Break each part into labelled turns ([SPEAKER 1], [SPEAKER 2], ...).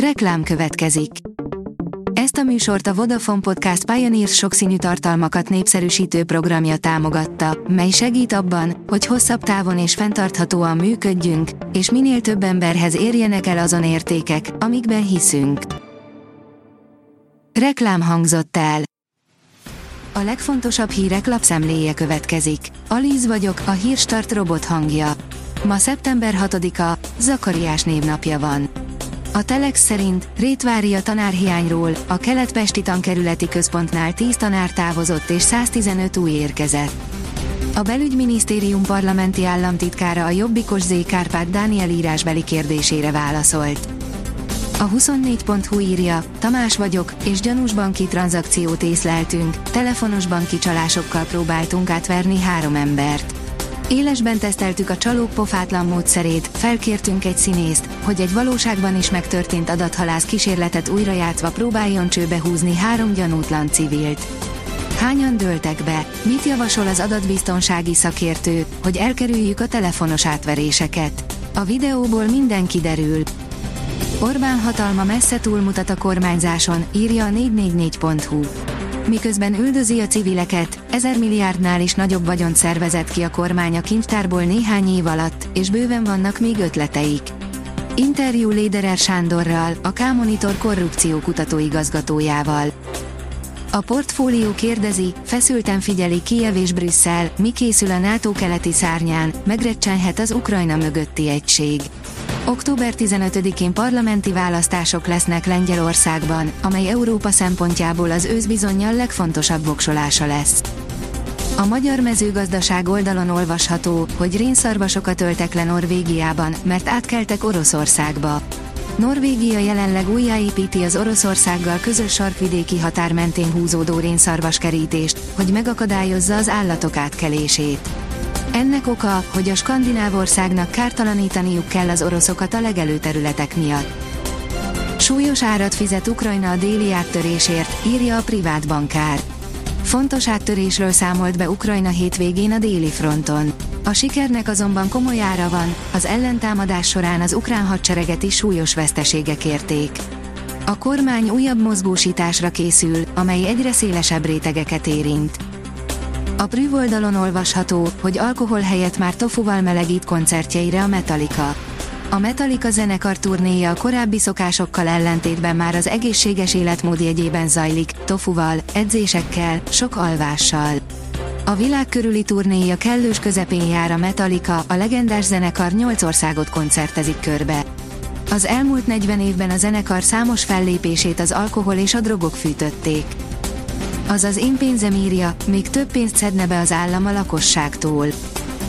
[SPEAKER 1] Reklám következik. Ezt a műsort a Vodafone Podcast Pioneers sokszínű tartalmakat népszerűsítő programja támogatta, mely segít abban, hogy hosszabb távon és fenntarthatóan működjünk, és minél több emberhez érjenek el azon értékek, amikben hiszünk. Reklám hangzott el. A legfontosabb hírek lapszemléje következik. Alíz vagyok, a hírstart robot hangja. Ma szeptember 6-a, Zakariás névnapja van. A Telex szerint Rétvári a tanárhiányról, a keletpesti tankerületi központnál 10 tanár távozott és 115 új érkezett. A belügyminisztérium parlamenti államtitkára a jobbikos Z. Kárpát Dániel írásbeli kérdésére válaszolt. A 24.hu írja, Tamás vagyok, és gyanús banki tranzakciót észleltünk, telefonos banki csalásokkal próbáltunk átverni három embert. Élesben teszteltük a csalók pofátlan módszerét, felkértünk egy színészt, hogy egy valóságban is megtörtént adathalász kísérletet újrajátszva próbáljon csőbe húzni három gyanútlan civilt. Hányan dőltek be? Mit javasol az adatbiztonsági szakértő, hogy elkerüljük a telefonos átveréseket? A videóból minden kiderül. Orbán hatalma messze túlmutat a kormányzáson, írja a 444.hu miközben üldözi a civileket, ezer milliárdnál is nagyobb vagyont szervezett ki a kormány a kincstárból néhány év alatt, és bőven vannak még ötleteik. Interjú Léderer Sándorral, a K-Monitor korrupció kutatóigazgatójával. A portfólió kérdezi, feszülten figyeli Kiev és Brüsszel, mi készül a NATO keleti szárnyán, megrecsenhet az Ukrajna mögötti egység. Október 15-én parlamenti választások lesznek Lengyelországban, amely Európa szempontjából az őszbizonyal legfontosabb voksolása lesz. A magyar mezőgazdaság oldalon olvasható, hogy rénszarvasokat öltek le Norvégiában, mert átkeltek Oroszországba. Norvégia jelenleg újjáépíti az Oroszországgal közös sarkvidéki határ mentén húzódó rénszarvaskerítést, hogy megakadályozza az állatok átkelését. Ennek oka, hogy a skandináv országnak kártalanítaniuk kell az oroszokat a legelőterületek miatt. Súlyos árat fizet Ukrajna a déli áttörésért, írja a privát bankár. Fontos áttörésről számolt be Ukrajna hétvégén a déli fronton. A sikernek azonban komoly ára van, az ellentámadás során az ukrán hadsereget is súlyos veszteségek érték. A kormány újabb mozgósításra készül, amely egyre szélesebb rétegeket érint. A Prüv oldalon olvasható, hogy alkohol helyett már tofuval melegít koncertjeire a Metallica. A Metallica zenekar turnéja a korábbi szokásokkal ellentétben már az egészséges életmód jegyében zajlik, tofuval, edzésekkel, sok alvással. A világ körüli turnéja kellős közepén jár a Metallica, a legendás zenekar 8 országot koncertezik körbe. Az elmúlt 40 évben a zenekar számos fellépését az alkohol és a drogok fűtötték. Azaz én pénzem írja, még több pénzt szedne be az állam a lakosságtól.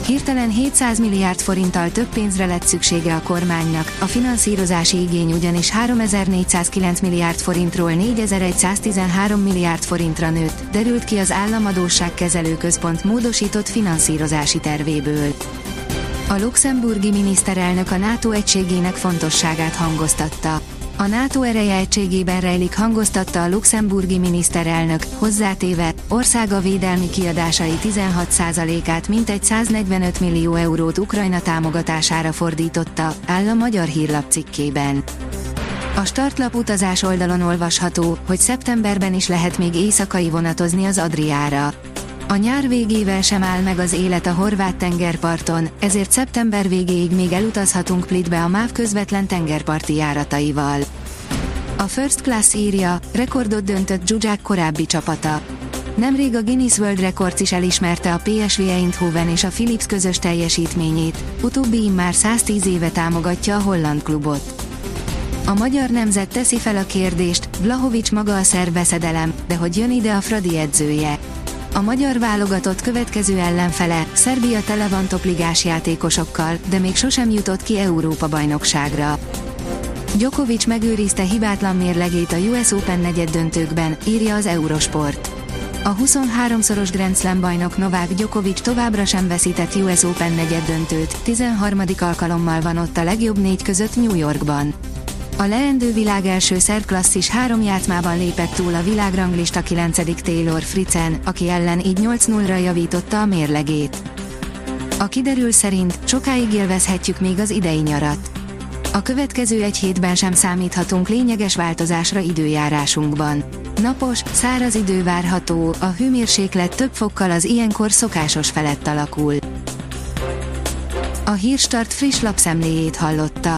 [SPEAKER 1] Hirtelen 700 milliárd forinttal több pénzre lett szüksége a kormánynak, a finanszírozási igény ugyanis 3409 milliárd forintról 4113 milliárd forintra nőtt, derült ki az Államadósságkezelő Központ módosított finanszírozási tervéből. A luxemburgi miniszterelnök a NATO egységének fontosságát hangoztatta. A NATO ereje egységében rejlik hangoztatta a luxemburgi miniszterelnök, hozzátéve, országa védelmi kiadásai 16%-át mintegy 145 millió eurót Ukrajna támogatására fordította, áll a magyar hírlap cikkében. A startlap utazás oldalon olvasható, hogy szeptemberben is lehet még éjszakai vonatozni az Adriára. A nyár végével sem áll meg az élet a horvát tengerparton, ezért szeptember végéig még elutazhatunk Plitbe a MÁV közvetlen tengerparti járataival. A First Class írja, rekordot döntött Zsuzsák korábbi csapata. Nemrég a Guinness World Records is elismerte a PSV Eindhoven és a Philips közös teljesítményét, utóbbi már 110 éve támogatja a holland klubot. A magyar nemzet teszi fel a kérdést, Vlahovics maga a szerveszedelem, de hogy jön ide a Fradi edzője. A magyar válogatott következő ellenfele, Szerbia tele van topligás játékosokkal, de még sosem jutott ki Európa-bajnokságra. Djokovic megőrizte hibátlan mérlegét a US Open negyed döntőkben, írja az Eurosport. A 23-szoros Grand Slam bajnok Novák Djokovic továbbra sem veszített US Open negyed döntőt, 13. alkalommal van ott a legjobb négy között New Yorkban. A leendő világ első szerklasszis három játmában lépett túl a világranglista 9. Taylor Fritzen, aki ellen így 8-0-ra javította a mérlegét. A kiderül szerint sokáig élvezhetjük még az idei nyarat. A következő egy hétben sem számíthatunk lényeges változásra időjárásunkban. Napos, száraz idő várható, a hőmérséklet több fokkal az ilyenkor szokásos felett alakul. A Hírstart friss lapszemléjét hallotta.